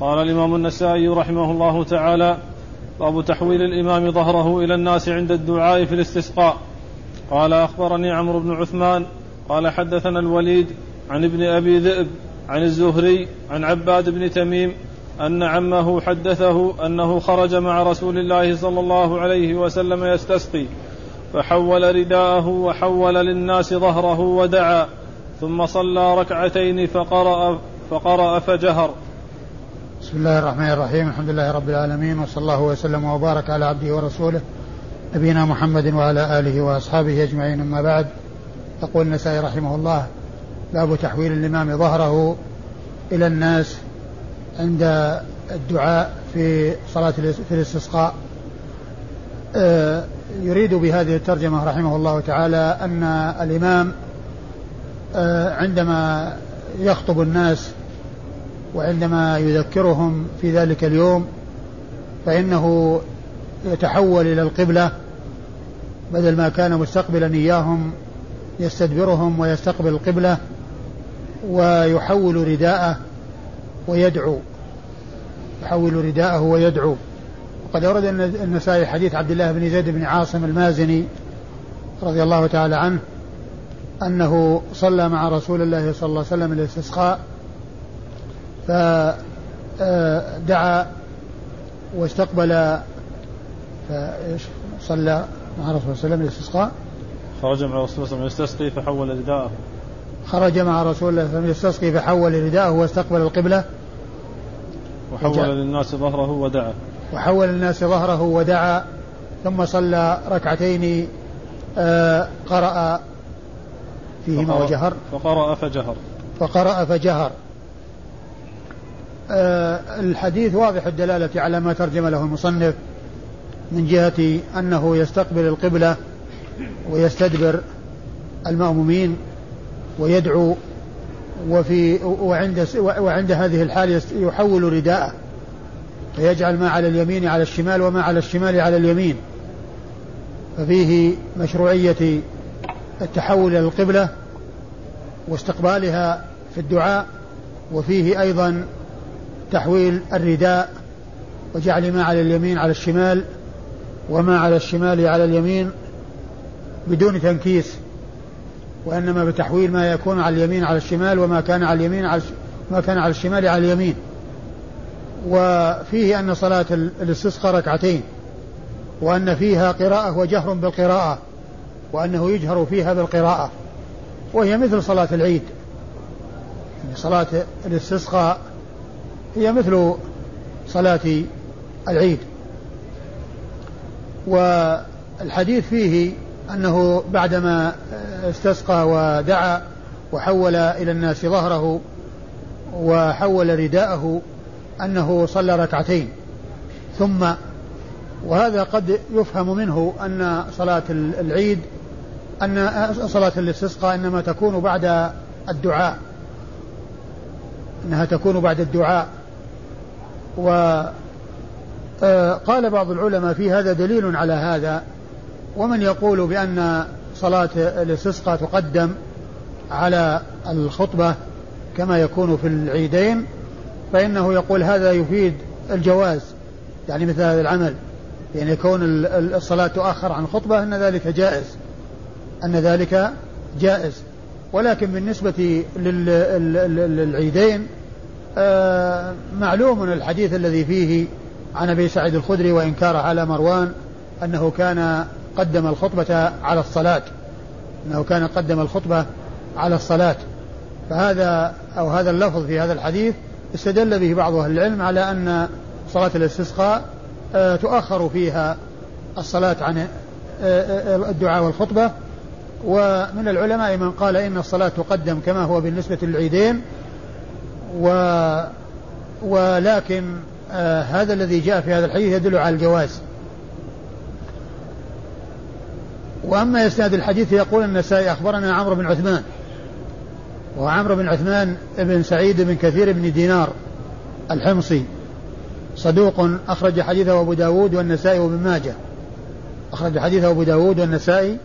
قال الإمام النسائي رحمه الله تعالى باب تحويل الإمام ظهره إلى الناس عند الدعاء في الاستسقاء. قال أخبرني عمرو بن عثمان قال حدثنا الوليد عن ابن أبي ذئب عن الزهري عن عباد بن تميم أن عمه حدثه أنه خرج مع رسول الله صلى الله عليه وسلم يستسقي فحول رداءه وحول للناس ظهره ودعا ثم صلى ركعتين فقرأ فقرأ فجهر. بسم الله الرحمن الرحيم. الحمد لله رب العالمين وصلى الله وسلم وبارك على عبده ورسوله نبينا محمد وعلى آله وأصحابه أجمعين. أما بعد يقول النسائي رحمه الله باب تحويل الإمام ظهره إلى الناس عند الدعاء في صلاة في الاستسقاء. آه، يريد بهذه الترجمة رحمه الله تعالى أن الإمام آه، عندما يخطب الناس وعندما يذكرهم في ذلك اليوم فإنه يتحول إلى القبلة بدل ما كان مستقبلا إياهم يستدبرهم ويستقبل القبلة ويحول رداءه ويدعو يحول رداءه ويدعو. وقد أورد النسائي حديث عبد الله بن زيد بن عاصم المازني رضي الله تعالى عنه أنه صلى مع رسول الله صلى الله عليه وسلم الاستسقاء فدعا واستقبل صلى مع رسول الله صلى الله عليه وسلم الاستسقاء خرج مع رسول الله صلى الله عليه وسلم يستسقي فحول رداءه. خرج مع رسول الله صلى الله عليه وسلم يستسقي فحول رداءه واستقبل القبلة. وحول للناس ظهره ودعا. وحول للناس ظهره ودعا. ثم صلى ركعتين آه قرأ فيهما وجهر. فقرأ فجهر. فقرأ فجهر. الحديث واضح الدلالة على ما ترجم له المصنف من جهة أنه يستقبل القبلة ويستدبر المأمومين ويدعو وفي وعند وعند هذه الحال يحول رداءه فيجعل ما على اليمين على الشمال وما على الشمال على اليمين. ففيه مشروعية التحول إلى القبلة واستقبالها في الدعاء وفيه أيضا تحويل الرداء وجعل ما على اليمين على الشمال وما على الشمال على اليمين بدون تنكيس وإنما بتحويل ما يكون على اليمين على الشمال وما كان على اليمين على ما كان على الشمال على اليمين. وفيه أن صلاة الاستسقاء ركعتين وأن فيها قراءة وجهر بالقراءة وأنه يجهر فيها بالقراءة وهي مثل صلاة العيد. يعني صلاة الاستسقاء هي مثل صلاة العيد. والحديث فيه أنه بعدما استسقى ودعا وحول إلى الناس ظهره وحول رداءه أنه صلى ركعتين. ثم وهذا قد يفهم منه أن صلاة العيد أن صلاة الاستسقاء إنما تكون بعد الدعاء. أنها تكون بعد الدعاء. وقال آه، بعض العلماء في هذا دليل على هذا ومن يقول بأن صلاة الاستسقاء تقدم على الخطبة كما يكون في العيدين فإنه يقول هذا يفيد الجواز يعني مثل هذا العمل يعني كون الصلاة تؤخر عن الخطبة أن ذلك جائز أن ذلك جائز ولكن بالنسبة للعيدين معلوم الحديث الذي فيه عن أبي سعيد الخدري وإنكاره على مروان أنه كان قدم الخطبة على الصلاة. أنه كان قدم الخطبة على الصلاة. فهذا أو هذا اللفظ في هذا الحديث استدل به بعض أهل العلم على أن صلاة الاستسقاء آه، تؤخر فيها الصلاة عن آه، الدعاء والخطبة. ومن العلماء من قال إن الصلاة تقدم كما هو بالنسبة للعيدين. و ولكن آه هذا الذي جاء في هذا الحديث يدل على الجواز. وأما إسناد الحديث يقول النسائي أخبرنا عمرو بن عثمان وعمرو بن عثمان بن سعيد بن كثير بن دينار الحمصي صدوق أخرج حديثه أبو داود والنسائي وابن ماجه. أخرج حديثه أبو داود والنسائي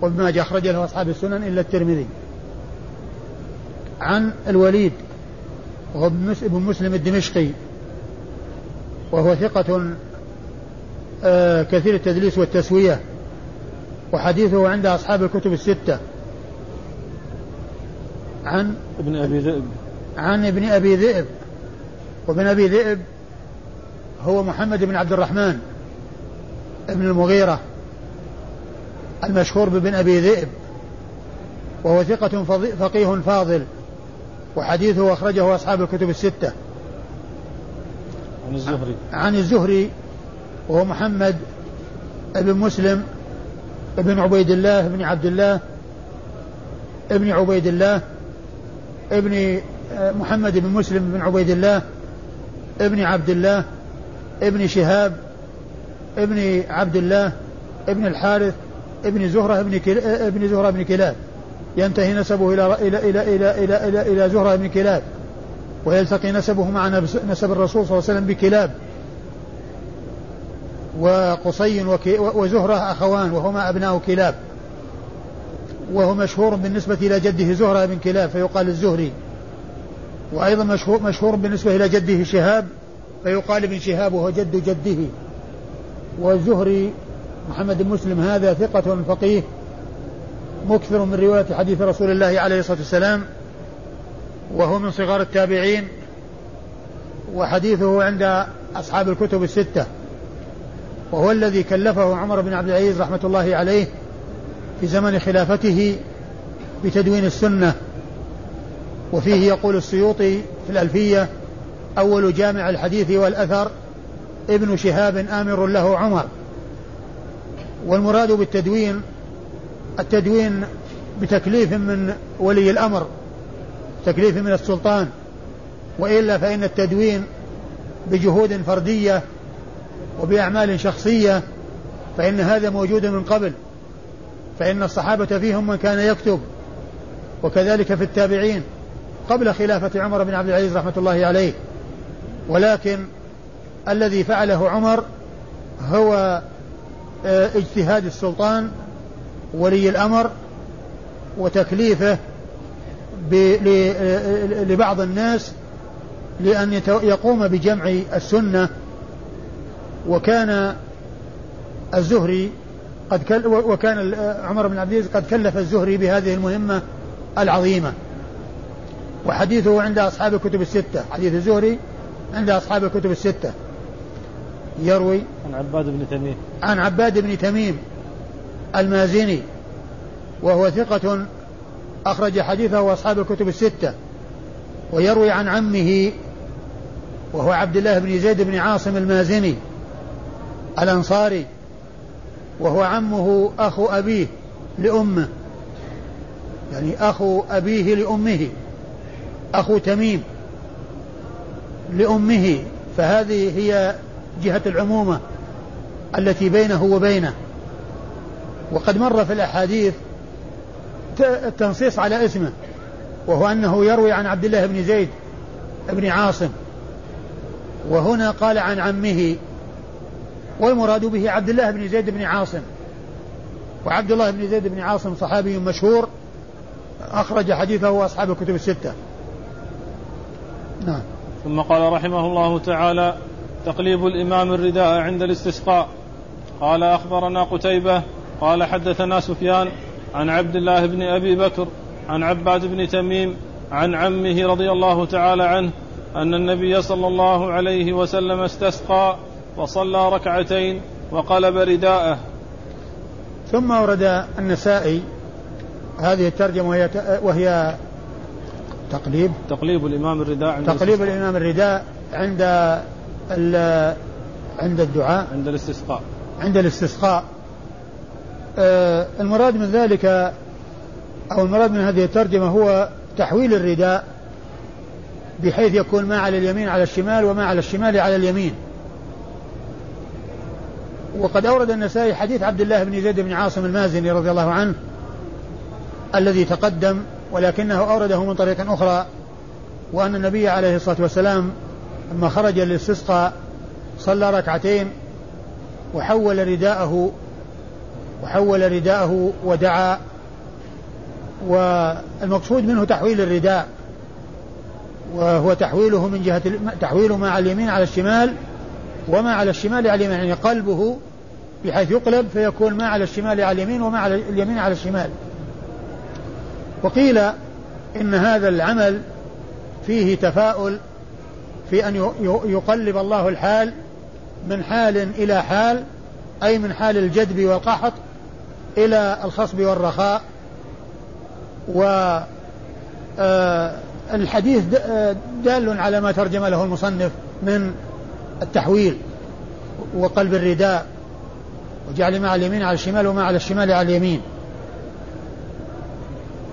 وابن ماجه أخرج له أصحاب السنن إلا الترمذي. عن الوليد وهو ابن مسلم الدمشقي. وهو ثقة آه، كثير التدليس والتسوية. وحديثه عند أصحاب الكتب الستة. عن ابن أبي ذئب. عن ابن أبي ذئب. وابن أبي ذئب هو محمد بن عبد الرحمن ابن المغيرة المشهور بابن أبي ذئب. وهو ثقة فقيه فاضل. وحديثه أخرجه أصحاب الكتب الستة. عن الزهري. عن الزهري وهو محمد بن مسلم بن عبيد الله بن عبد الله ابن عبيد الله ابن آه، محمد بن مسلم بن عبيد الله ابن عبد الله ابن شهاب ابن عبد الله ابن الحارث ابن زهرة ابن آه، ابن زهرة بن كلاب. ينتهي نسبه إلى إلى إلى إلى إلى إلى, إلى زهرة بن كلاب ويلتقي نسبه مع نسب الرسول صلى الله عليه وسلم بكلاب. وقصي وزهرة أخوان وهما أبناء كلاب. وهو مشهور بالنسبة إلى جده زهرة بن كلاب فيقال الزهري. وأيضا مشهور, مشهور بالنسبة إلى جده شهاب فيقال ابن شهاب وهو جد جده. والزهري محمد بن مسلم هذا ثقة فقيه. مكثر من رواية حديث رسول الله عليه الصلاة والسلام وهو من صغار التابعين وحديثه عند أصحاب الكتب الستة. وهو الذي كلفه عمر بن عبد العزيز رحمة الله عليه في زمن خلافته بتدوين السنة. وفيه يقول السيوطي في الألفية أول جامع الحديث والأثر ابن شهاب آمر له عمر. والمراد بالتدوين التدوين بتكليف من ولي الأمر تكليف من السلطان وإلا فإن التدوين بجهود فردية وبأعمال شخصية فإن هذا موجود من قبل فإن الصحابة فيهم من كان يكتب وكذلك في التابعين قبل خلافة عمر بن عبد العزيز رحمة الله عليه. ولكن الذي فعله عمر هو آه، اجتهاد السلطان ولي الأمر وتكليفه لبعض الناس لأن يقوم بجمع السنة. وكان الزهري قد كل وكان عمر بن عبد العزيز قد كلف الزهري بهذه المهمة العظيمة. وحديثه عند أصحاب الكتب الستة. حديث الزهري عند أصحاب الكتب الستة. يروي عن عباد بن تميم. عن عباد بن تميم. المازني وهو ثقة أخرج حديثه أصحاب الكتب الستة ويروي عن عمه وهو عبد الله بن زيد بن عاصم المازني الأنصاري وهو عمه أخو أبيه لأمه يعني أخو أبيه لأمه أخو تميم لأمه فهذه هي جهة العمومة التي بينه وبينه. وقد مر في الأحاديث التنصيص على اسمه وهو أنه يروي عن عبد الله بن زيد بن عاصم وهنا قال عن عمه والمراد به عبد الله بن زيد بن عاصم. وعبد الله بن زيد بن عاصم صحابي مشهور أخرج حديثه أصحاب الكتب الستة. نعم. ثم قال رحمه الله تعالى تقليب الإمام الرداء عند الاستسقاء. قال أخبرنا قتيبة قال حدثنا سفيان عن عبد الله بن أبي بكر عن عباد بن تميم عن عمه رضي الله تعالى عنه أن النبي صلى الله عليه وسلم استسقى وصلى ركعتين وقلب رداءه. ثم ورد النسائي هذه الترجمة وهي وهي تقليب. تقليب الإمام الرداء عند تقليب الإمام الرداء عند عند الدعاء. عند الاستسقاء. عند الاستسقاء. المراد من ذلك أو المراد من هذه الترجمة هو تحويل الرداء بحيث يكون ما على اليمين على الشمال وما على الشمال على اليمين. وقد أورد النسائي حديث عبد الله بن زيد بن عاصم المازني رضي الله عنه الذي تقدم ولكنه أورده من طريق أخرى وأن النبي عليه الصلاة والسلام لما خرج للاستسقاء صلى ركعتين وحول رداءه وحول رداءه ودعا. والمقصود منه تحويل الرداء وهو تحويله من جهة تحويله مع اليمين على الشمال وما على الشمال على اليمين يعني قلبه بحيث يقلب فيكون ما على الشمال على اليمين وما على اليمين على الشمال. وقيل إن هذا العمل فيه تفاؤل في أن يقلب الله الحال من حال إلى حال أي من حال الجدب والقحط إلى الخصب والرخاء و آه، الحديث آه، دال على ما ترجم له المصنف من التحويل وقلب الرداء وجعل ما على اليمين على الشمال وما على الشمال على اليمين.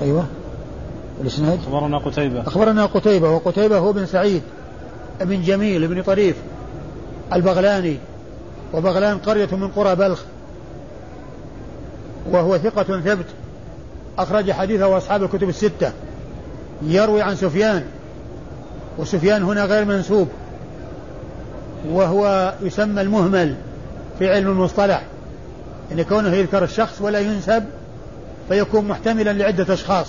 أيوة. الإسناد؟ أخبرنا قتيبة. أخبرنا قتيبة وقتيبة هو بن سعيد بن جميل بن طريف البغلاني. وبغلان قرية من قرى بلخ. وهو ثقة ثبت. أخرج حديثه أصحاب الكتب الستة. يروي عن سفيان. وسفيان هنا غير منسوب. وهو يسمى المهمل في علم المصطلح. يعني كونه يذكر الشخص ولا ينسب فيكون محتملا لعدة أشخاص.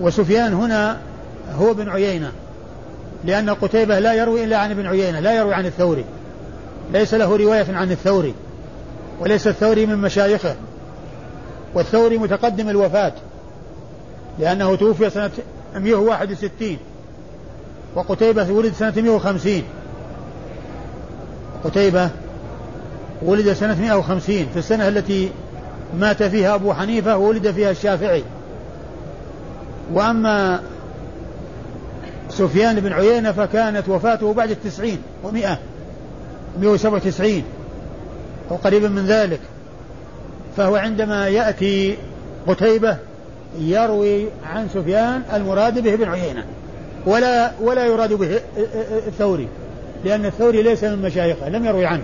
وسفيان هنا هو بن عيينة. لأن قتيبة لا يروي إلا عن ابن عيينة لا يروي عن الثوري. ليس له رواية عن الثوري. وليس الثوري من مشايخه. والثوري متقدم الوفاة لأنه توفي سنة 161 وقتيبة ولد سنة 150 قتيبة ولد سنة 150 في السنة التي مات فيها أبو حنيفة وولد فيها الشافعي. وأما سفيان بن عيينة فكانت وفاته بعد التسعين ومئة مئة وسبعة وتسعين. أو قريبا من ذلك فهو عندما يأتي قتيبة يروي عن سفيان المراد به ابن عيينة ولا ولا يراد به الثوري لأن الثوري ليس من مشايخه لم يروي عنه.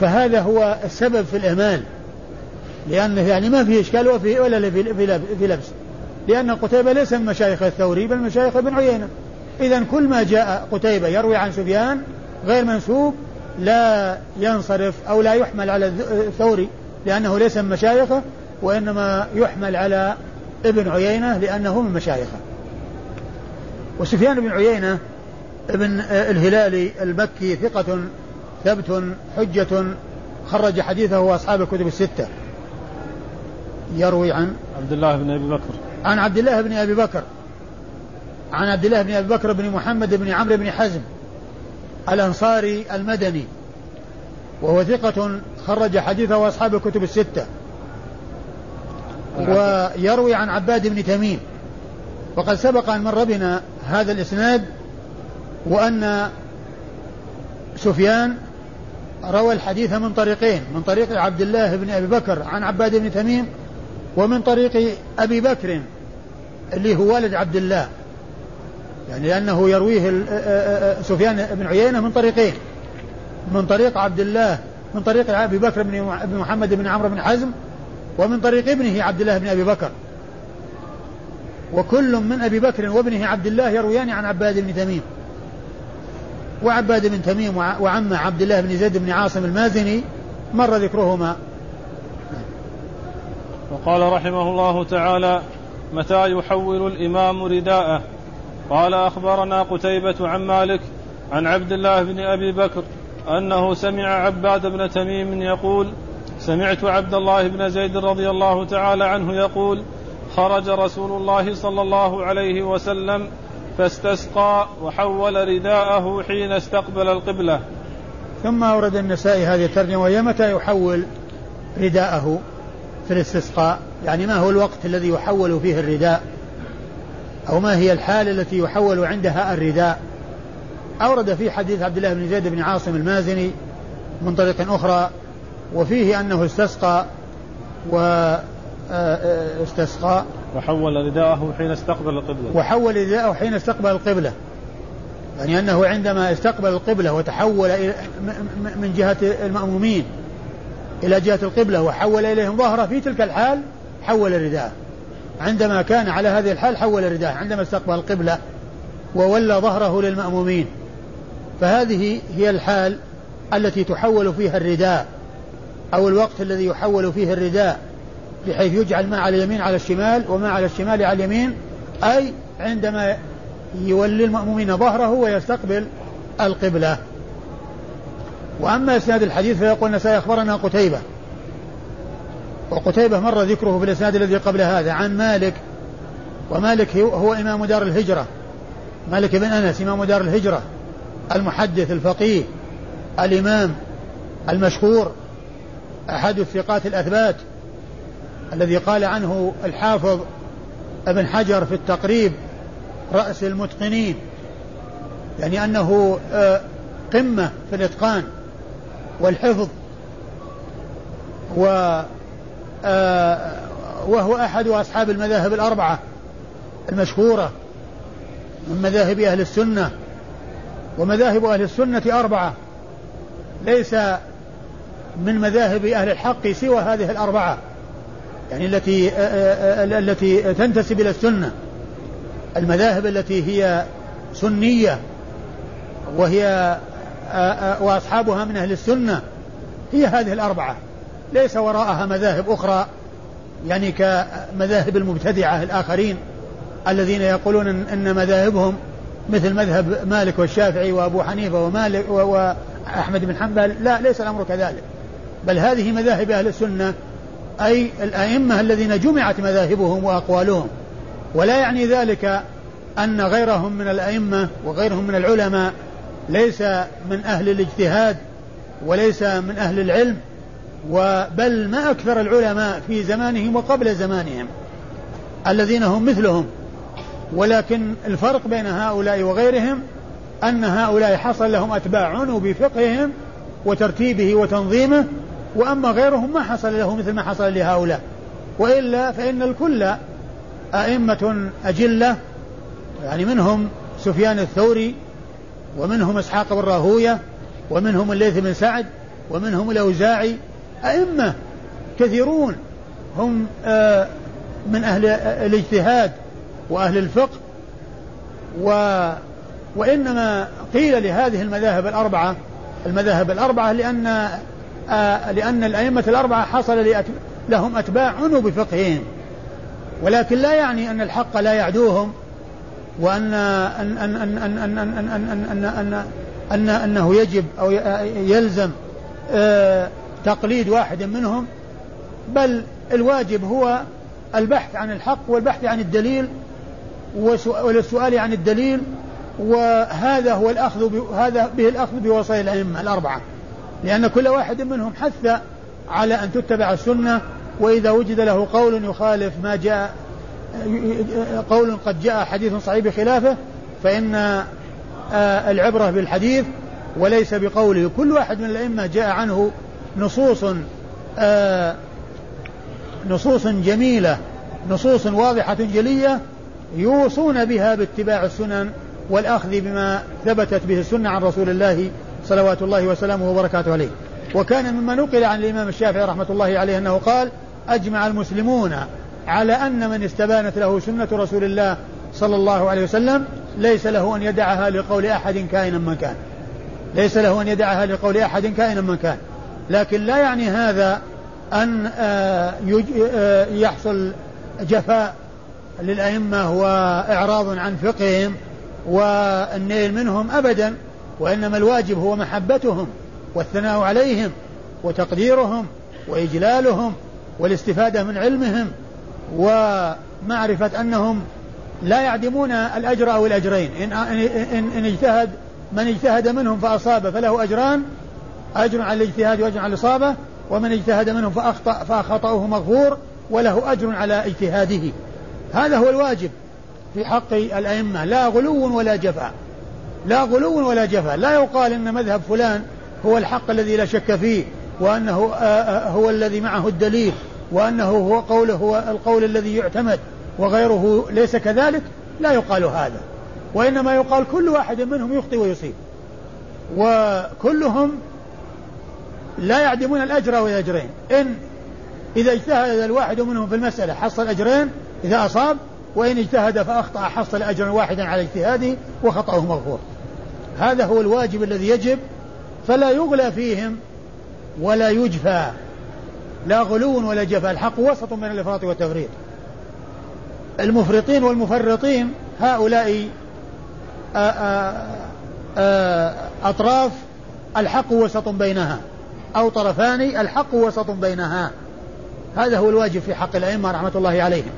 فهذا هو السبب في الإهمال لأنه يعني ما في إشكال وفي ولا في لبس لأن قتيبة ليس من مشايخ الثوري بل مشايخ ابن عيينة. إذا كل ما جاء قتيبة يروي عن سفيان غير منسوب لا ينصرف أو لا يحمل على الثوري لأنه ليس من مشايخه وإنما يحمل على ابن عيينة لأنه من مشايخه. وسفيان بن عيينة ابن الهلالي المكي ثقة ثبت حجة خرج حديثه أصحاب الكتب الستة. يروي عن عبد الله بن أبي بكر. عن عبد الله بن أبي بكر. عن عبد الله بن أبي بكر بن محمد بن عمرو بن حزم. الأنصاري المدني وهو ثقة خرج حديثه أصحاب الكتب الستة ويروي عن عباد بن تميم وقد سبق أن مر بنا هذا الإسناد وأن سفيان روى الحديث من طريقين من طريق عبد الله بن أبي بكر عن عباد بن تميم ومن طريق أبي بكر اللي هو والد عبد الله. يعني لأنه يرويه سفيان بن عيينة من طريقين. من طريق عبد الله من طريق أبي بكر بن محمد بن عمرو بن حزم ومن طريق ابنه عبد الله بن أبي بكر. وكل من أبي بكر وابنه عبد الله يرويان عن عباد بن تميم. وعباد بن تميم وعمه عبد الله بن زيد بن عاصم المازني مر ذكرهما. وقال رحمه الله تعالى متى يحول الإمام رداءه قال أخبرنا قتيبة عن مالك عن عبد الله بن أبي بكر أنه سمع عباد بن تميم يقول سمعت عبد الله بن زيد رضي الله تعالى عنه يقول خرج رسول الله صلى الله عليه وسلم فاستسقى وحول رداءه حين استقبل القبلة. ثم أورد النسائي هذه الترجمة وهي متى يحول رداءه في الاستسقاء؟ يعني ما هو الوقت الذي يحول فيه الرداء؟ أو ما هي الحالة التي يحول عندها الرداء. أورد في حديث عبد الله بن زيد بن عاصم المازني من طريق أخرى وفيه أنه استسقى و آه، آه، استسقى. وحول رداءه حين استقبل القبلة. وحول رداءه حين استقبل القبلة. يعني أنه عندما استقبل القبلة وتحول من جهة المأمومين إلى جهة القبلة وحول إليهم ظهره في تلك الحال حول رداءه. عندما كان على هذه الحال حول رداءه عندما استقبل القبلة وولى ظهره للمأمومين. فهذه هي الحال التي تحول فيها الرداء أو الوقت الذي يحول فيه الرداء بحيث يجعل ما على اليمين على الشمال وما على الشمال على اليمين أي عندما يولي المأمومين ظهره ويستقبل القبلة. وأما إسناد الحديث فيقول النسائي أخبرنا قتيبة وقتيبة مر ذكره في الإسناد الذي قبل هذا عن مالك ومالك هو إمام دار الهجرة. مالك بن أنس إمام دار الهجرة. المحدث الفقيه الإمام المشهور أحد الثقات الأثبات الذي قال عنه الحافظ ابن حجر في التقريب رأس المتقنين. يعني أنه آه، قمة في الإتقان والحفظ و وهو أحد أصحاب المذاهب الأربعة المشهورة من مذاهب أهل السنة ومذاهب أهل السنة أربعة ليس من مذاهب أهل الحق سوى هذه الأربعة يعني التي آه، آه، التي تنتسب إلى السنة. المذاهب التي هي سنية وهي وأصحابها من أهل السنة هي هذه الأربعة. ليس وراءها مذاهب أخرى يعني كمذاهب المبتدعة الآخرين الذين يقولون أن مذاهبهم مثل مذهب مالك والشافعي وأبو حنيفة ومالك وأحمد بن حنبل. لا ليس الأمر كذلك. بل هذه مذاهب أهل السنة أي الأئمة الذين جمعت مذاهبهم وأقوالهم. ولا يعني ذلك أن غيرهم من الأئمة وغيرهم من العلماء ليس من أهل الاجتهاد وليس من أهل العلم. وبل ما أكثر العلماء في زمانهم وقبل زمانهم الذين هم مثلهم. ولكن الفرق بين هؤلاء وغيرهم أن هؤلاء حصل لهم أتباع بفقههم وترتيبه وتنظيمه وأما غيرهم ما حصل له مثل ما حصل لهؤلاء. وإلا فإن الكل أئمة أجلة يعني منهم سفيان الثوري ومنهم إسحاق بن راهوية ومنهم الليث بن سعد ومنهم الأوزاعي أئمة كثيرون هم آه، من أهل الاجتهاد وأهل الفقه و وإنما قيل لهذه المذاهب الأربعة المذاهب الأربعة لأن آه، لأن الأئمة الأربعة حصل لهم أتباع عنوا بفقههم ولكن لا يعني أن الحق لا يعدوهم وأن أن أن أن أن أن أن أن أن أن أن أنه يجب أو يلزم آه، تقليد واحد منهم بل الواجب هو البحث عن الحق والبحث عن الدليل والسؤال عن الدليل وهذا هو الأخذ هذا به الأخذ بوصايا الأئمة الأربعة. لأن كل واحد منهم حث على أن تتبع السنة وإذا وجد له قول يخالف ما جاء قول قد جاء حديث صحيح بخلافه فإن آه، العبرة بالحديث وليس بقوله. كل واحد من الأئمة جاء عنه نصوص آه، نصوص جميلة نصوص واضحة جلية يوصون بها باتباع السنن والأخذ بما ثبتت به السنة عن رسول الله صلوات الله وسلامه وبركاته عليه. وكان مما نقل عن الإمام الشافعي رحمة الله عليه أنه قال أجمع المسلمون على أن من استبانت له سنة رسول الله صلى الله عليه وسلم ليس له أن يدعها لقول أحد كائنا من كان. ليس له أن يدعها لقول أحد كائنا من كان. لكن لا يعني هذا أن آه، آه، يحصل جفاء للأئمة وإعراض عن فقههم والنيل منهم أبدا وإنما الواجب هو محبتهم والثناء عليهم وتقديرهم وإجلالهم والاستفادة من علمهم ومعرفة أنهم لا يعدمون الأجر أو الأجرين. إن, إن, إن اجتهد من اجتهد منهم فأصاب فله أجران أجر على الاجتهاد وأجر على الإصابة ومن اجتهد منهم فأخطأ فخطأه مغفور وله أجر على اجتهاده. هذا هو الواجب في حق الأئمة. لا غلو ولا جفاء. لا غلو ولا جفاء. لا يقال أن مذهب فلان هو الحق الذي لا شك فيه وأنه آه، آه، هو الذي معه الدليل وأنه هو قوله هو القول الذي يعتمد وغيره ليس كذلك؟ لا يقال هذا. وإنما يقال كل واحد منهم يخطئ ويصيب. وكلهم لا يعدمون الأجر والأجرين إن إذا اجتهد الواحد منهم في المسألة حصل أجرين إذا أصاب وإن اجتهد فأخطأ حصل أجرا واحدا على اجتهاده وخطأه مغفور. هذا هو الواجب الذي يجب فلا يغلى فيهم ولا يجفى. لا غلو ولا جفا الحق وسط بين الإفراط والتفريط. المفرطين والمفرطين هؤلاء أطراف الحق وسط بينها. أو طرفان الحق وسط بينها. هذا هو الواجب في حق الأئمة رحمة الله عليهم.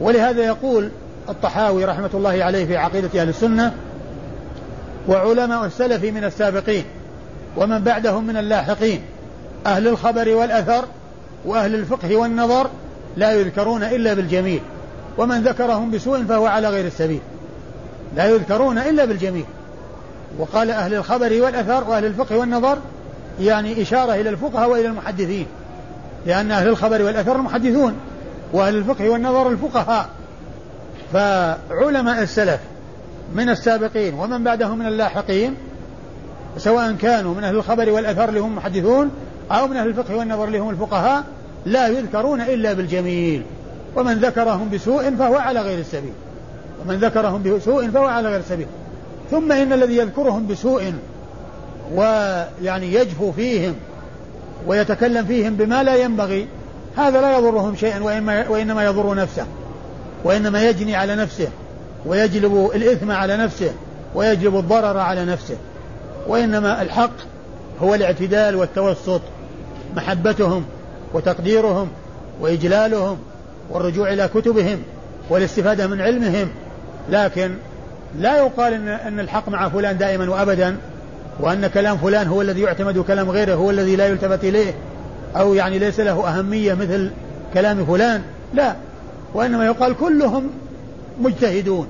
ولهذا يقول الطحاوي رحمة الله عليه في عقيدة أهل السنة وعلماء السلف من السابقين ومن بعدهم من اللاحقين أهل الخبر والأثر وأهل الفقه والنظر لا يذكرون إلا بالجميل ومن ذكرهم بسوء فهو على غير السبيل. لا يذكرون إلا بالجميل. وقال أهل الخبر والأثر وأهل الفقه والنظر يعني إشارة إلى الفقهاء وإلى المحدثين لأن أهل الخبر والأثر المحدثون وأهل الفقه والنظر الفقهاء. فعلماء السلف من السابقين ومن بعدهم من اللاحقين سواء كانوا من أهل الخبر والأثر اللي هم محدثون أو من أهل الفقه والنظر اللي هم الفقهاء لا يذكرون إلا بالجميل. ومن ذكرهم بسوء فهو على غير السبيل. ومن ذكرهم بسوء فهو على غير السبيل. ثم إن الذي يذكرهم بسوء ويعني يجفو فيهم ويتكلم فيهم بما لا ينبغي هذا لا يضرهم شيئا وإنما, يضر نفسه وإنما يجني على نفسه ويجلب الإثم على نفسه ويجلب الضرر على نفسه. وإنما الحق هو الاعتدال والتوسط محبتهم وتقديرهم وإجلالهم والرجوع إلى كتبهم والاستفادة من علمهم. لكن لا يقال إن, أن الحق مع فلان دائما وأبدا. وأن كلام فلان هو الذي يعتمد وكلام غيره هو الذي لا يلتفت إليه. أو يعني ليس له أهمية مثل كلام فلان. لا. وإنما يقال كلهم مجتهدون.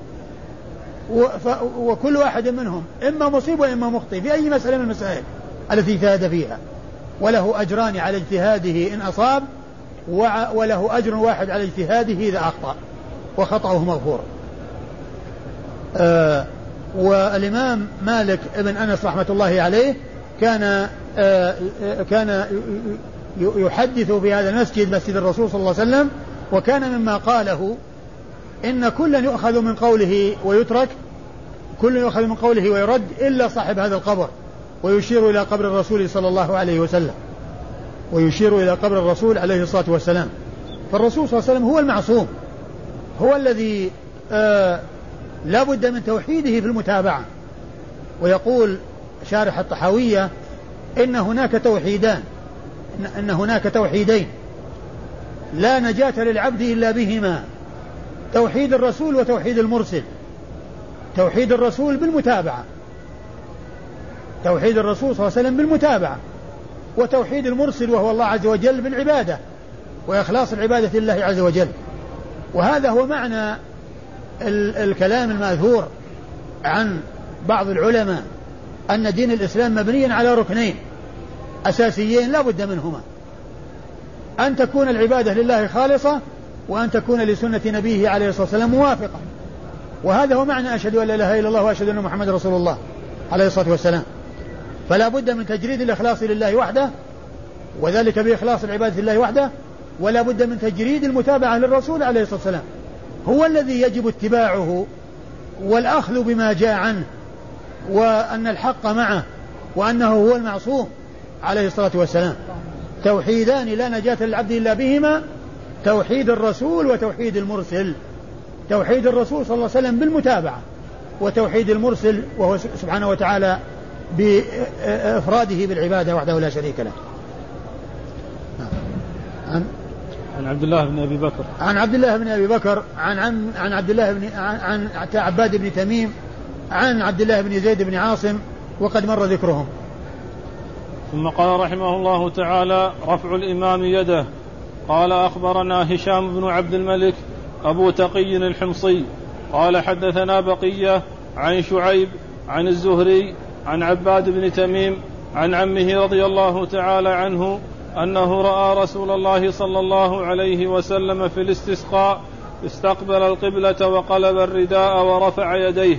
وكل واحد منهم إما مصيب وإما مخطئ في أي مسألة من المسائل التي اجتهد فيها. وله أجران على اجتهاده إن أصاب وله أجر واحد على اجتهاده إذا أخطأ وخطأه مغفور. آه. والإمام مالك بن أنس رحمة الله عليه كان آه كان يحدث في هذا المسجد مسجد الرسول صلى الله عليه وسلم وكان مما قاله إن كلا يؤخذ من قوله ويترك كل يؤخذ من قوله ويرد إلا صاحب هذا القبر ويشير إلى قبر الرسول صلى الله عليه وسلم ويشير إلى قبر الرسول عليه الصلاة والسلام. فالرسول صلى الله عليه وسلم هو المعصوم هو الذي آه لا بد من توحيده في المتابعة. ويقول شارح الطحاوية إن هناك توحيدان إن هناك توحيدين. لا نجاة للعبد إلا بهما. توحيد الرسول وتوحيد المرسل. توحيد الرسول بالمتابعة. توحيد الرسول صلى الله عليه وسلم بالمتابعة. وتوحيد المرسل وهو الله عز وجل بالعبادة. وإخلاص العبادة لله عز وجل. وهذا هو معنى الكلام المأثور عن بعض العلماء أن دين الإسلام مبني على ركنين أساسيين لا بد منهما. أن تكون العبادة لله خالصة وأن تكون لسنة نبيه عليه الصلاة والسلام موافقة. وهذا هو معنى أشهد أن لا إله إلا الله وأشهد أن محمد رسول الله عليه الصلاة والسلام. فلا بد من تجريد الإخلاص لله وحده وذلك بإخلاص العبادة لله وحده ولا بد من تجريد المتابعة للرسول عليه الصلاة والسلام. هو الذي يجب اتباعه والأخذ بما جاء عنه وأن الحق معه وأنه هو المعصوم عليه الصلاة والسلام. توحيدان لا نجاة للعبد إلا بهما توحيد الرسول وتوحيد المرسل. توحيد الرسول صلى الله عليه وسلم بالمتابعة وتوحيد المرسل وهو سبحانه وتعالى بإفراده بالعبادة وحده لا شريك له. عن عن عبد الله بن أبي بكر. عن عبد الله بن أبي بكر عن عن عن عبد الله بن عن, عن عباد بن تميم عن عبد الله بن زيد بن عاصم وقد مر ذكرهم. ثم قال رحمه الله تعالى رفع الإمام يده. قال أخبرنا هشام بن عبد الملك أبو تقي الحمصي. قال حدثنا بقية عن شعيب عن الزهري عن عباد بن تميم عن عمه رضي الله تعالى عنه أنه رأى رسول الله صلى الله عليه وسلم في الاستسقاء استقبل القبلة وقلب الرداء ورفع يديه.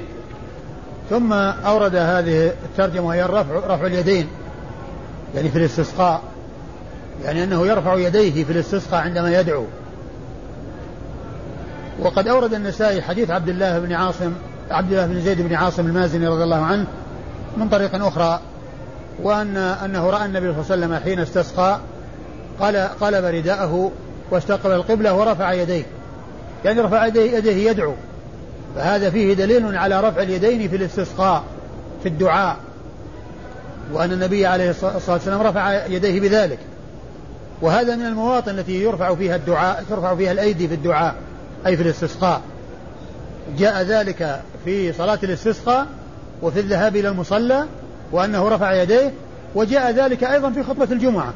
ثم أورد هذه الترجمة وهي الرفع رفع اليدين يعني في الاستسقاء. يعني أنه يرفع يديه في الاستسقاء عندما يدعو. وقد أورد النسائي حديث عبد الله بن عاصم عبد الله بن زيد بن عاصم المازني رضي الله عنه من طريق أخرى. وأن أنه رأى النبي صلى الله عليه وسلم حين استسقى قال قلب رداءه واستقبل القبلة ورفع يديه. يعني رفع يديه, يديه يدعو. فهذا فيه دليل على رفع اليدين في الاستسقاء في الدعاء. وأن النبي عليه الصلاة والسلام رفع يديه بذلك. وهذا من المواطن التي يرفع فيها الدعاء ترفع فيها الأيدي في الدعاء أي في الاستسقاء. جاء ذلك في صلاة الاستسقاء وفي الذهاب إلى المصلى وأنه رفع يديه وجاء ذلك أيضا في خطبة الجمعة.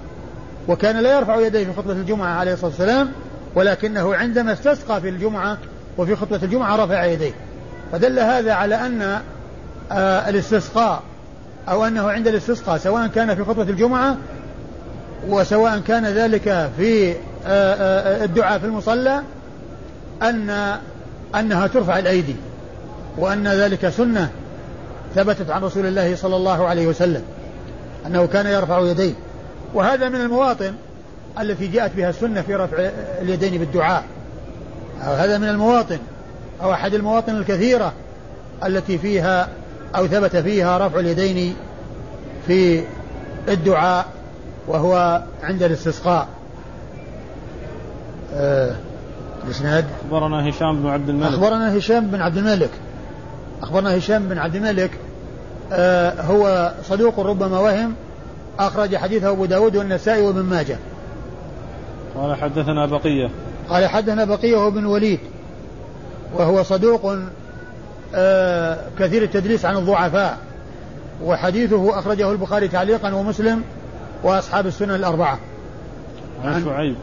وكان لا يرفع يديه في خطبة الجمعة عليه الصلاة والسلام ولكنه عندما استسقى في الجمعة وفي خطبة الجمعة رفع يديه. فدل هذا على أن آه الاستسقاء أو أنه عند الاستسقاء سواء كان في خطبة الجمعة وسواء كان ذلك في آه آه الدعاء في المصلى أن أنها ترفع الأيدي وأن ذلك سنة. ثبتت عن رسول الله صلى الله عليه وسلم أنه كان يرفع يديه. وهذا من المواطن التي جاءت بها السنة في رفع اليدين بالدعاء. أو هذا من المواطن أو أحد المواطن الكثيرة التي فيها أو ثبت فيها رفع اليدين في الدعاء وهو عند الاستسقاء. آه الإسناد؟ أخبرنا هشام بن عبد الملك. أخبرنا هشام بن عبد الملك. أخبرنا هشام بن عبد الملك هو صدوق ربما وهم. أخرج حديثه أبو داود والنسائي وابن ماجه. قال حدثنا بقية. قال حدثنا بقية وابن وليد. وهو صدوق آه كثير التدليس عن الضعفاء. وحديثه أخرجه البخاري تعليقا ومسلم وأصحاب السنن الأربعة. عن, عن شعيب.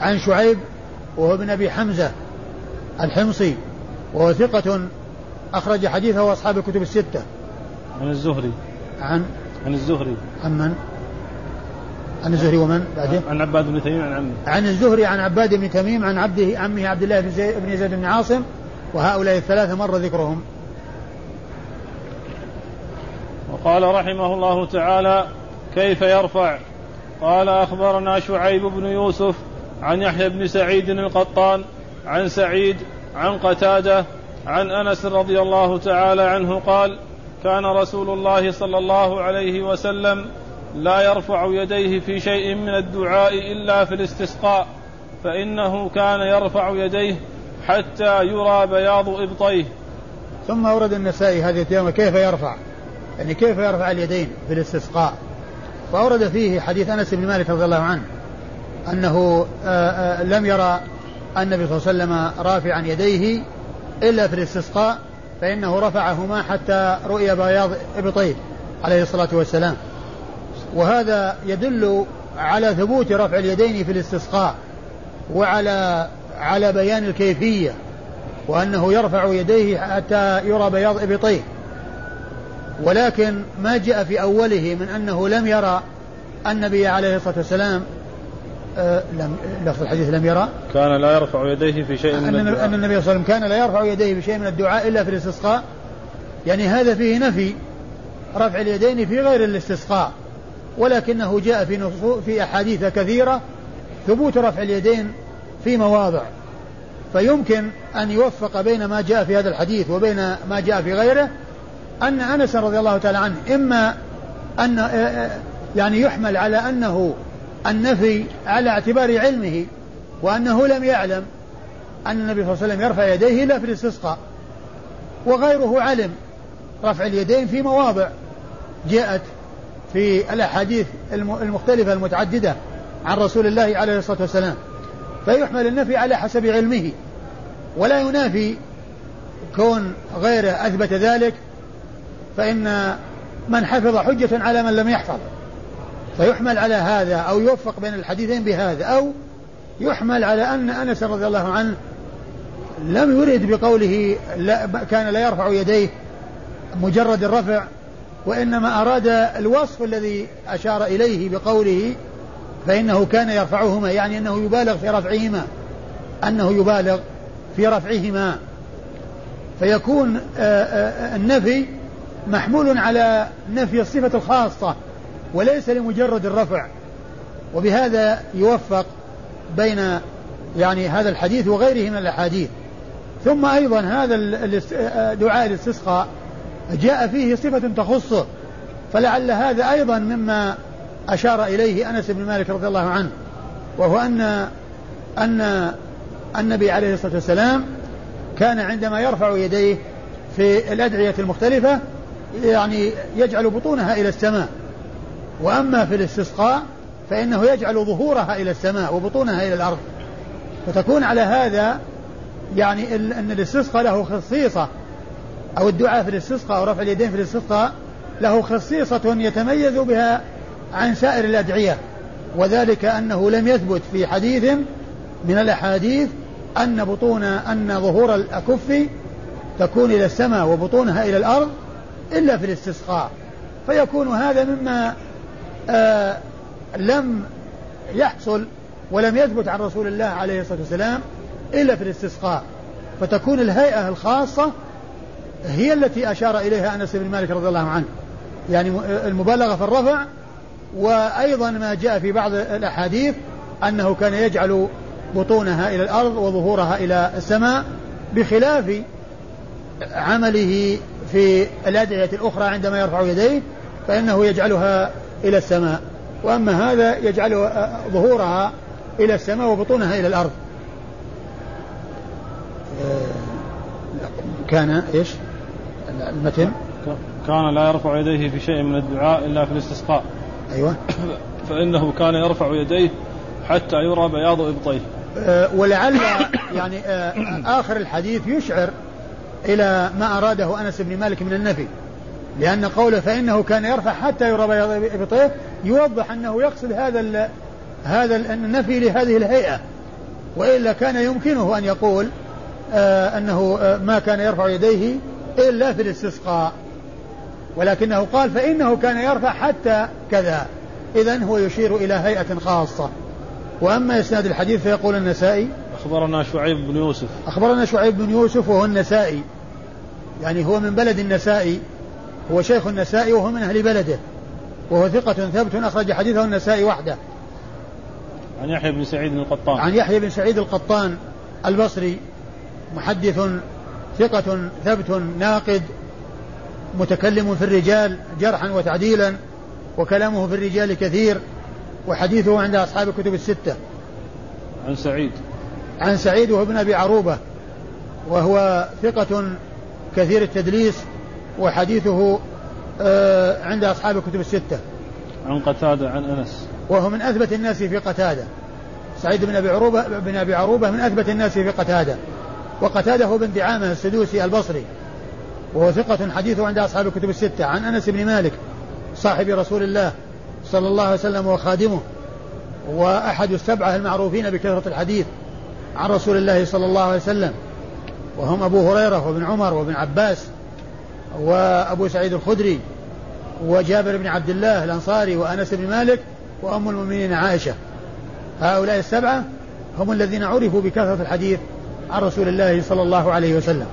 عن شعيب وهو ابن أبي حمزة الحمصي وهو ثقة أخرج حديثه أصحاب الكتب الستة. عن الزهري. عن عن الزهري. عن من؟ عن الزهري ومن؟ بعده؟ عن عباد بن تميم عن عمه. عن الزهري عن عباد بن تميم عن عبده عمه عبد الله بن زيد بن زيد بن عاصم وهؤلاء الثلاثة مر ذكرهم. وقال رحمه الله تعالى كيف يرفع؟ قال أخبرنا شعيب بن يوسف عن يحيى بن سعيد القطان عن سعيد عن قتادة عن أنس رضي الله تعالى عنه قال كان رسول الله صلى الله عليه وسلم لا يرفع يديه في شيء من الدعاء إلا في الاستسقاء فإنه كان يرفع يديه حتى يرى بياض إبطيه. ثم ورد النسائي هذه التيمة كيف يرفع؟ يعني كيف يرفع اليدين في الاستسقاء؟ فأورد فيه حديث أنس بن مالك رضي الله عنه أنه آه، آه، لم يرى النبي صلى الله عليه وسلم رافعا يديه إلا في الاستسقاء فإنه رفعهما حتى رؤي بياض إبطيه عليه الصلاة والسلام. وهذا يدل على ثبوت رفع اليدين في الاستسقاء وعلى على بيان الكيفية وأنه يرفع يديه حتى يرى بياض إبطيه ولكن ما جاء في أوله من أنه لم يرى النبي عليه الصلاة والسلام آه لم لفظ الحديث لم يرى. كان لا يرفع يديه في شيء من الدعاء. أن النبي صلى الله عليه وسلم كان لا يرفع يديه في شيء من الدعاء إلا في الاستسقاء. يعني هذا فيه نفي. رفع اليدين في غير الاستسقاء. ولكنه جاء في في أحاديث كثيرة ثبوت رفع اليدين في مواضع. فيمكن أن يوفق بين ما جاء في هذا الحديث وبين ما جاء في غيره أن أنس رضي الله تعالى عنه إما أن يعني يحمل على أنه النفي على اعتبار علمه وأنه لم يعلم أن النبي صلى الله عليه وسلم يرفع يديه إلا في الاستسقاء. وغيره علم رفع اليدين في مواضع جاءت في الأحاديث المختلفة المتعددة عن رسول الله عليه الصلاة والسلام. فيحمل النفي على حسب علمه ولا ينافي كون غيره أثبت ذلك فإن من حفظ حجة على من لم يحفظ. فيحمل على هذا أو يوفق بين الحديثين بهذا أو يحمل على أن أنس رضي الله عنه لم يرد بقوله لا كان لا يرفع يديه مجرد الرفع وإنما أراد الوصف الذي أشار إليه بقوله فإنه كان يرفعهما يعني أنه يبالغ في رفعهما أنه يبالغ في رفعهما. فيكون آه، آه، النفي محمول على نفي الصفة الخاصة. وليس لمجرد الرفع. وبهذا يوفق بين يعني هذا الحديث وغيره من الأحاديث. ثم أيضا هذا دعاء الاستسقاء جاء فيه صفة تخصه. فلعل هذا أيضا مما أشار إليه أنس بن مالك رضي الله عنه وهو أن أن النبي عليه الصلاة والسلام كان عندما يرفع يديه في الأدعية المختلفة يعني يجعل بطونها إلى السماء. وأما في الاستسقاء فإنه يجعل ظهورها إلى السماء وبطونها إلى الأرض. فتكون على هذا يعني أن الاستسقاء له خصيصة أو الدعاء في الاستسقاء أو رفع اليدين في الاستسقاء له خصيصة يتميز بها عن سائر الأدعية. وذلك أنه لم يثبت في حديث من الأحاديث أن بطون أن ظهور الأكف تكون إلى السماء وبطونها إلى الأرض إلا في الاستسقاء. فيكون هذا مما آه لم يحصل ولم يثبت عن رسول الله عليه الصلاة والسلام إلا في الاستسقاء. فتكون الهيئة الخاصة هي التي أشار إليها أنس بن مالك رضي الله عنه. يعني المبالغة في الرفع وأيضا ما جاء في بعض الأحاديث أنه كان يجعل بطونها إلى الأرض وظهورها إلى السماء بخلاف عمله في الأدعية الأخرى عندما يرفع يديه فإنه يجعلها إلى السماء. وأما هذا يجعل ظهورها إلى السماء وبطونها إلى الأرض. كان إيش؟ المتن. كان لا يرفع يديه في شيء من الدعاء إلا في الاستسقاء. أيوة. فإنه كان يرفع يديه حتى يرى بياض إبطيه. أه ولعل يعني أه آخر الحديث يشعر إلى ما أراده أنس بن مالك من النفي. لأن قوله فإنه كان يرفع حتى يرى بياض إبطيه يوضح أنه يقصد هذا هذا النفي لهذه الهيئة. وإلا كان يمكنه أن يقول آه أنه آه ما كان يرفع يديه إلا في الاستسقاء. ولكنه قال فإنه كان يرفع حتى كذا. إذا هو يشير إلى هيئة خاصة. وأما إسناد الحديث فيقول النسائي أخبرنا شعيب بن يوسف. أخبرنا شعيب بن يوسف وهو النسائي. يعني هو من بلد النسائي. هو شيخ النسائي وهو من أهل بلده. وهو ثقة ثبت أخرج حديثه النسائي وحده. عن يحيى بن سعيد القطان. عن يحيى بن سعيد القطان البصري محدث ثقة ثبت ناقد متكلم في الرجال جرحا وتعديلا وكلامه في الرجال كثير وحديثه عند أصحاب الكتب الستة. عن سعيد. عن سعيد وهو ابن أبي عروبة وهو ثقة كثير التدليس وحديثه آه، عند أصحاب الكتب الستة. عن قتادة عن أنس. وهو من أثبت الناس في قتادة. سعيد بن أبي عروبة بن أبي عروبة من أثبت الناس في قتادة. وقتادة هو بن دعامة السدوسي البصري. وهو ثقة حديثه عند أصحاب الكتب الستة. عن أنس بن مالك صاحب رسول الله صلى الله عليه وسلم وخادمه. وأحد السبعة المعروفين بكثرة الحديث عن رسول الله صلى الله عليه وسلم. وهم أبو هريرة وابن عمر وابن عباس. وأبو سعيد الخدري وجابر بن عبد الله الأنصاري وأنس بن مالك وأم المؤمنين عائشة. هؤلاء السبعة هم الذين عرفوا بكثرة الحديث عن رسول الله صلى الله عليه وسلم.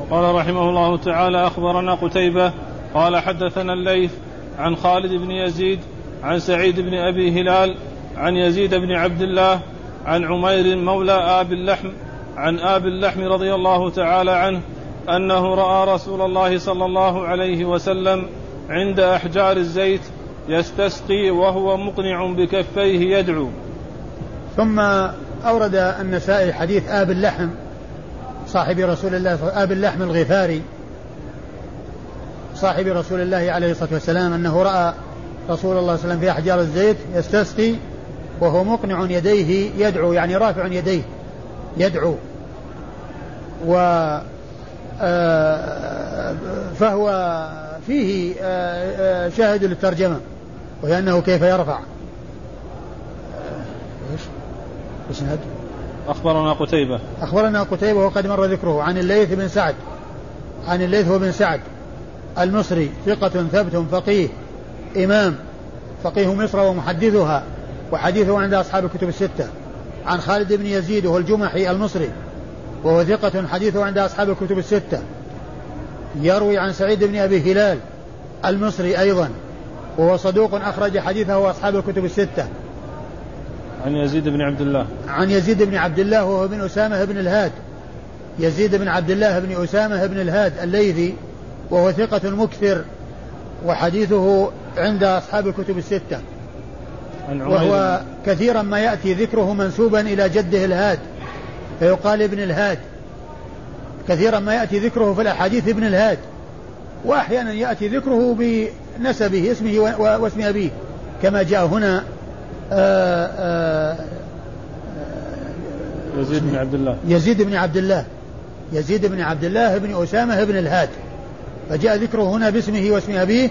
وقال رحمه الله تعالى أخبرنا قتيبة قال حدثنا الليث عن خالد بن يزيد عن سعيد بن أبي هلال عن يزيد بن عبد الله عن عمير مولى آب اللحم عن آب اللحم رضي الله تعالى عنه أنه رأى رسول الله صلى الله عليه وسلم عند أحجار الزيت يستسقي وهو مقنع بكفيه يدعو. ثم أورد النسائي حديث آب اللحم صاحب رسول الله آب اللحم الغفاري. صاحب رسول الله عليه الصلاة والسلام أنه رأى رسول الله صلى الله عليه وسلم في أحجار الزيت يستسقي وهو مقنع يديه يدعو يعني رافع يديه يدعو. و فهو فيه آه، آه، شاهد للترجمة وهي أنه كيف يرفع. إيش؟ اسناد أخبرنا قتيبة. أخبرنا قتيبة وقد مر ذكره عن الليث بن سعد. عن الليث بن سعد. المصري ثقة ثبت فقيه إمام فقيه مصر ومحدثها وحديثه عند أصحاب الكتب الستة. عن خالد بن يزيد وهو الجمحي المصري. وهو ثقة حديثه عند أصحاب الكتب الستة. يروي عن سعيد بن أبي هلال المصري أيضا وهو صدوق أخرج حديثه أصحاب الكتب الستة. عن يزيد بن عبد الله. عن يزيد بن عبد الله وهو بن أسامة بن الهاد. يزيد بن عبد الله بن أسامة بن الهاد الليثي وهو ثقة مكثر وحديثه عند أصحاب الكتب الستة. وهو كثيرا ما يأتي ذكره منسوبا إلى جده الهاد. فيقال ابن الهاد. كثيرا ما يأتي ذكره في الأحاديث ابن الهاد. وأحيانا يأتي ذكره بنسبه اسمه واسم أبيه. كما جاء هنا آآ آآ يزيد بن عبد الله. يزيد بن عبد الله. يزيد بن عبد الله بن أسامة بن الهاد. فجاء ذكره هنا باسمه واسم أبيه.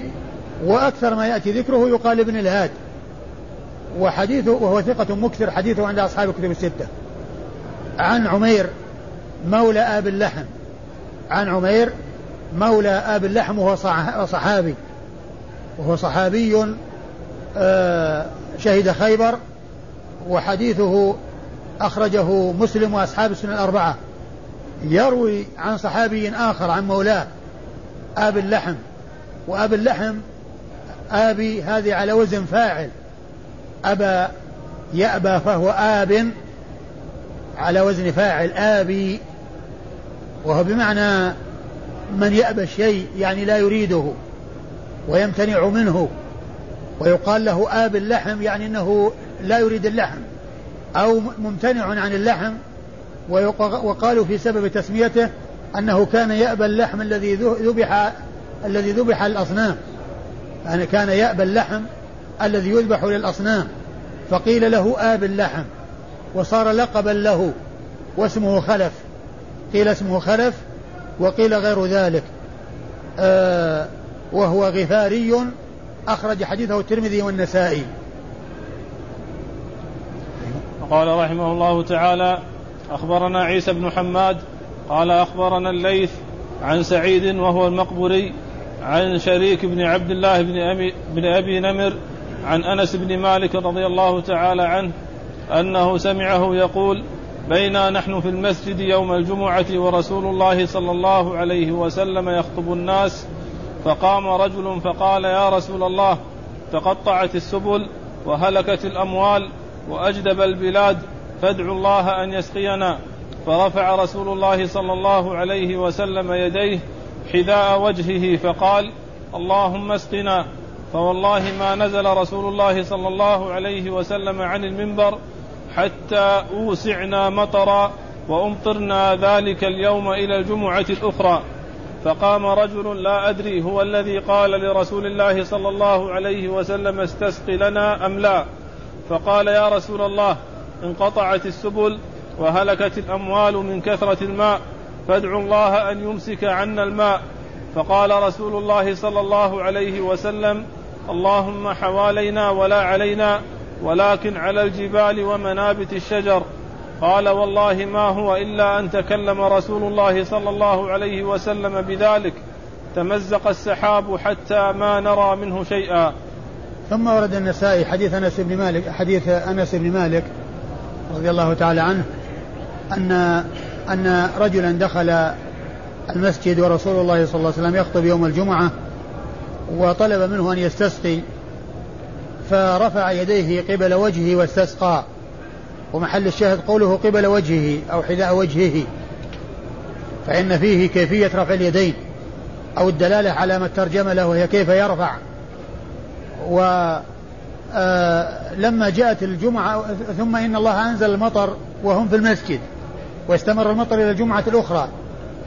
وأكثر ما يأتي ذكره يقال ابن الهاد. وحديثه وهو ثقة مكثر حديثه عند أصحاب الكتب الستة. عن عمير مولى آب اللحم. عن عمير مولى آب اللحم وهو صحابي وهو صحابي آه، شهد خيبر وحديثه أخرجه مسلم وأصحاب السنة الأربعة. يروي عن صحابي آخر عن مولاه آب اللحم. وآب اللحم آبي هذه على وزن فاعل. أبى يأبى فهو آب على وزن فاعل آبي وهو بمعنى من يأبى الشيء يعني لا يريده ويمتنع منه ويقال له آب اللحم يعني أنه لا يريد اللحم أو ممتنع عن اللحم وقالوا في سبب تسميته أنه كان يأبى اللحم الذي ذبح الذي ذبح للأصنام يعني كان يأبى اللحم الذي يذبح للأصنام فقيل له آب اللحم. وصار لقبا له واسمه خلف. قيل اسمه خلف وقيل غير ذلك. آه وهو غفاري أخرج حديثه الترمذي والنسائي. قال رحمه الله تعالى أخبرنا عيسى بن حماد قال أخبرنا الليث عن سعيد وهو المقبري عن شريك بن عبد الله بن أبي, بن أبي نمر عن أنس بن مالك رضي الله تعالى عنه أنه سمعه يقول بينا نحن في المسجد يوم الجمعة ورسول الله صلى الله عليه وسلم يخطب الناس فقام رجل فقال يا رسول الله تقطعت السبل وهلكت الأموال وأجدب البلاد فادعوا الله أن يسقينا. فرفع رسول الله صلى الله عليه وسلم يديه حذاء وجهه فقال اللهم اسقنا. فوالله ما نزل رسول الله صلى الله عليه وسلم عن المنبر حتى أوسعنا مطرا وأمطرنا ذلك اليوم إلى الجمعة الأخرى. فقام رجل لا أدري هو الذي قال لرسول الله صلى الله عليه وسلم استسق لنا أم لا. فقال يا رسول الله انقطعت السبل وهلكت الأموال من كثرة الماء فادعوا الله أن يمسك عنا الماء. فقال رسول الله صلى الله عليه وسلم اللهم حوالينا ولا علينا ولكن على الجبال ومنابت الشجر. قال والله ما هو إلا أن تكلم رسول الله صلى الله عليه وسلم بذلك. تمزق السحاب حتى ما نرى منه شيئا. ثم ورد النسائي حديث أنس بن مالك حديث أنس بن مالك رضي الله تعالى عنه ان أن رجلا دخل المسجد ورسول الله صلى الله عليه وسلم يخطب يوم الجمعة وطلب منه أن يستسقي. فرفع يديه قبل وجهه واستسقى. ومحل الشاهد قوله قبل وجهه أو حذاء وجهه. فإن فيه كيفية رفع اليدين أو الدلالة على ما الترجمة له وهي كيف يرفع. و آه، لما جاءت الجمعة ثم إن الله أنزل المطر وهم في المسجد واستمر المطر إلى الجمعة الأخرى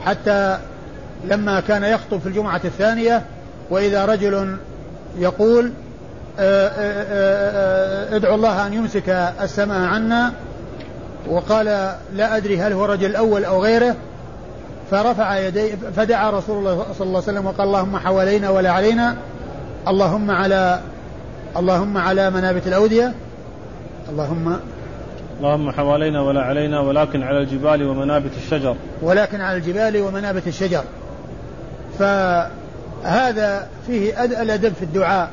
حتى لما كان يخطب في الجمعة الثانية وإذا رجل يقول آه، آه، آه، ادعوا الله أن يمسك السماء عنا. وقال لا أدري هل هو الرجل الأول أو غيره. فرفع يديه فدعا رسول الله صلى الله عليه وسلم وقال اللهم حوالينا ولا علينا. اللهم على اللهم على منابت الأودية. اللهم اللهم حوالينا ولا علينا ولكن على الجبال ومنابت الشجر. ولكن على الجبال ومنابت الشجر. فهذا فيه الأدب في الدعاء.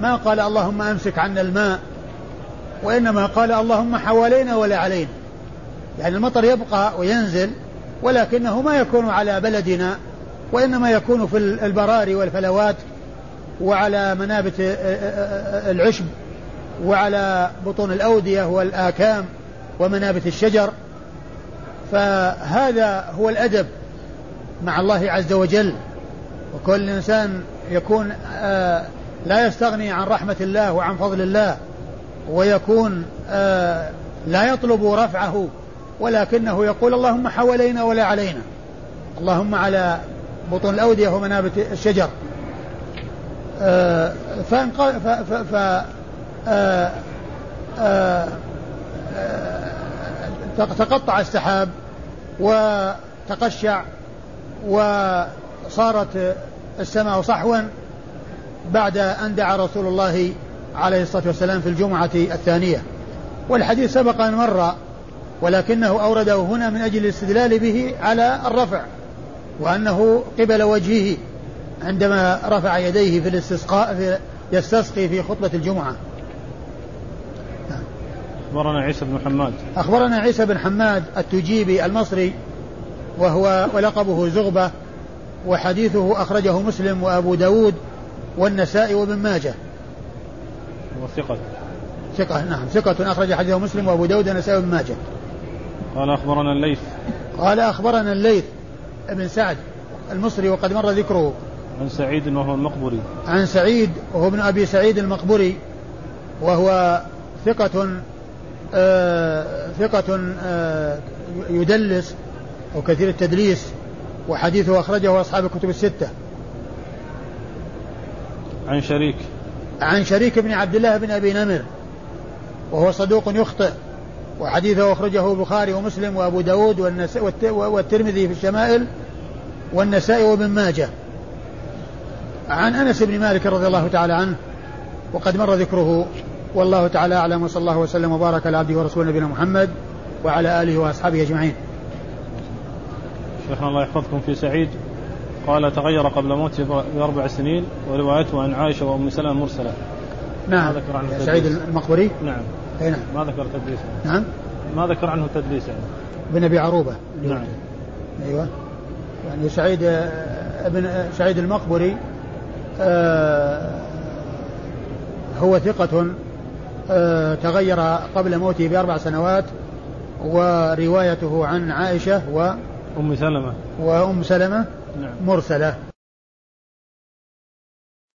ما قال اللهم أمسك عنا الماء وإنما قال اللهم حوالينا ولا علينا يعني المطر يبقى وينزل ولكنه ما يكون على بلدنا وإنما يكون في البراري والفلوات وعلى منابت العشب وعلى بطون الأودية والآكام ومنابت الشجر. فهذا هو الأدب مع الله عز وجل. وكل إنسان يكون آه لا يستغني عن رحمة الله وعن فضل الله ويكون آه لا يطلب رفعه ولكنه يقول اللهم حوالينا ولا علينا. اللهم على بطون الأودية ومنابت الشجر. آه، فانق... ف... ف... ف... آه، تقطع السحاب وتقشع وصارت السماء صحوا بعد أن دعا رسول الله عليه الصلاة والسلام في الجمعة الثانية. والحديث سبق أن مر ولكنه أورده هنا من أجل الاستدلال به على الرفع وأنه قبل وجهه عندما رفع يديه في الاستسقاء في يستسقي في خطبة الجمعة. أخبرنا عيسى بن حماد. أخبرنا عيسى بن حماد التجيبي المصري وهو ولقبه زغبة وحديثه أخرجه مسلم وأبو داود والنسائي وابن ماجه. وثقة ثقة. نعم. ثقة أخرج حديثه مسلم وأبو داود والنسائي وابن ماجه. قال أخبرنا الليث. قال أخبرنا الليث بن سعد المصري وقد مر ذكره. عن سعيد وهو المقبري. عن سعيد وهو ابن أبي سعيد المقبري وهو ثقة آه ثقة آه يدلس أو كثير التدليس وحديثه أخرجه أصحاب الكتب الستة. عن شريك. عن شريك بن عبد الله بن أبي نمر وهو صدوق يخطئ وحديثه أخرجه البخاري ومسلم وأبو داود والترمذي في الشمائل والنسائي وابن ماجه. عن أنس بن مالك رضي الله تعالى عنه وقد مر ذكره والله تعالى أعلم وصلى الله وسلم وبارك على عبده ورسوله نبينا محمد وعلى آله وأصحابه أجمعين. شيخنا الله يحفظكم في سعيد. قال تغير قبل موته بأربع سنين وروايته عن عائشة وأم سلمة مرسلة. نعم. ما ذكر عنه سعيد المقبري؟ نعم. أي نعم. ما ذكر تدليس نعم. ما ذكر عنه تدليس يعني بن أبي عروبة. نعم. أيوه. يعني سعيد ابن سعيد المقبري آه هو ثقة آه تغير قبل موته بأربع سنوات وروايته عن عائشة و أم سلمة. وأم سلمة. مرسلة.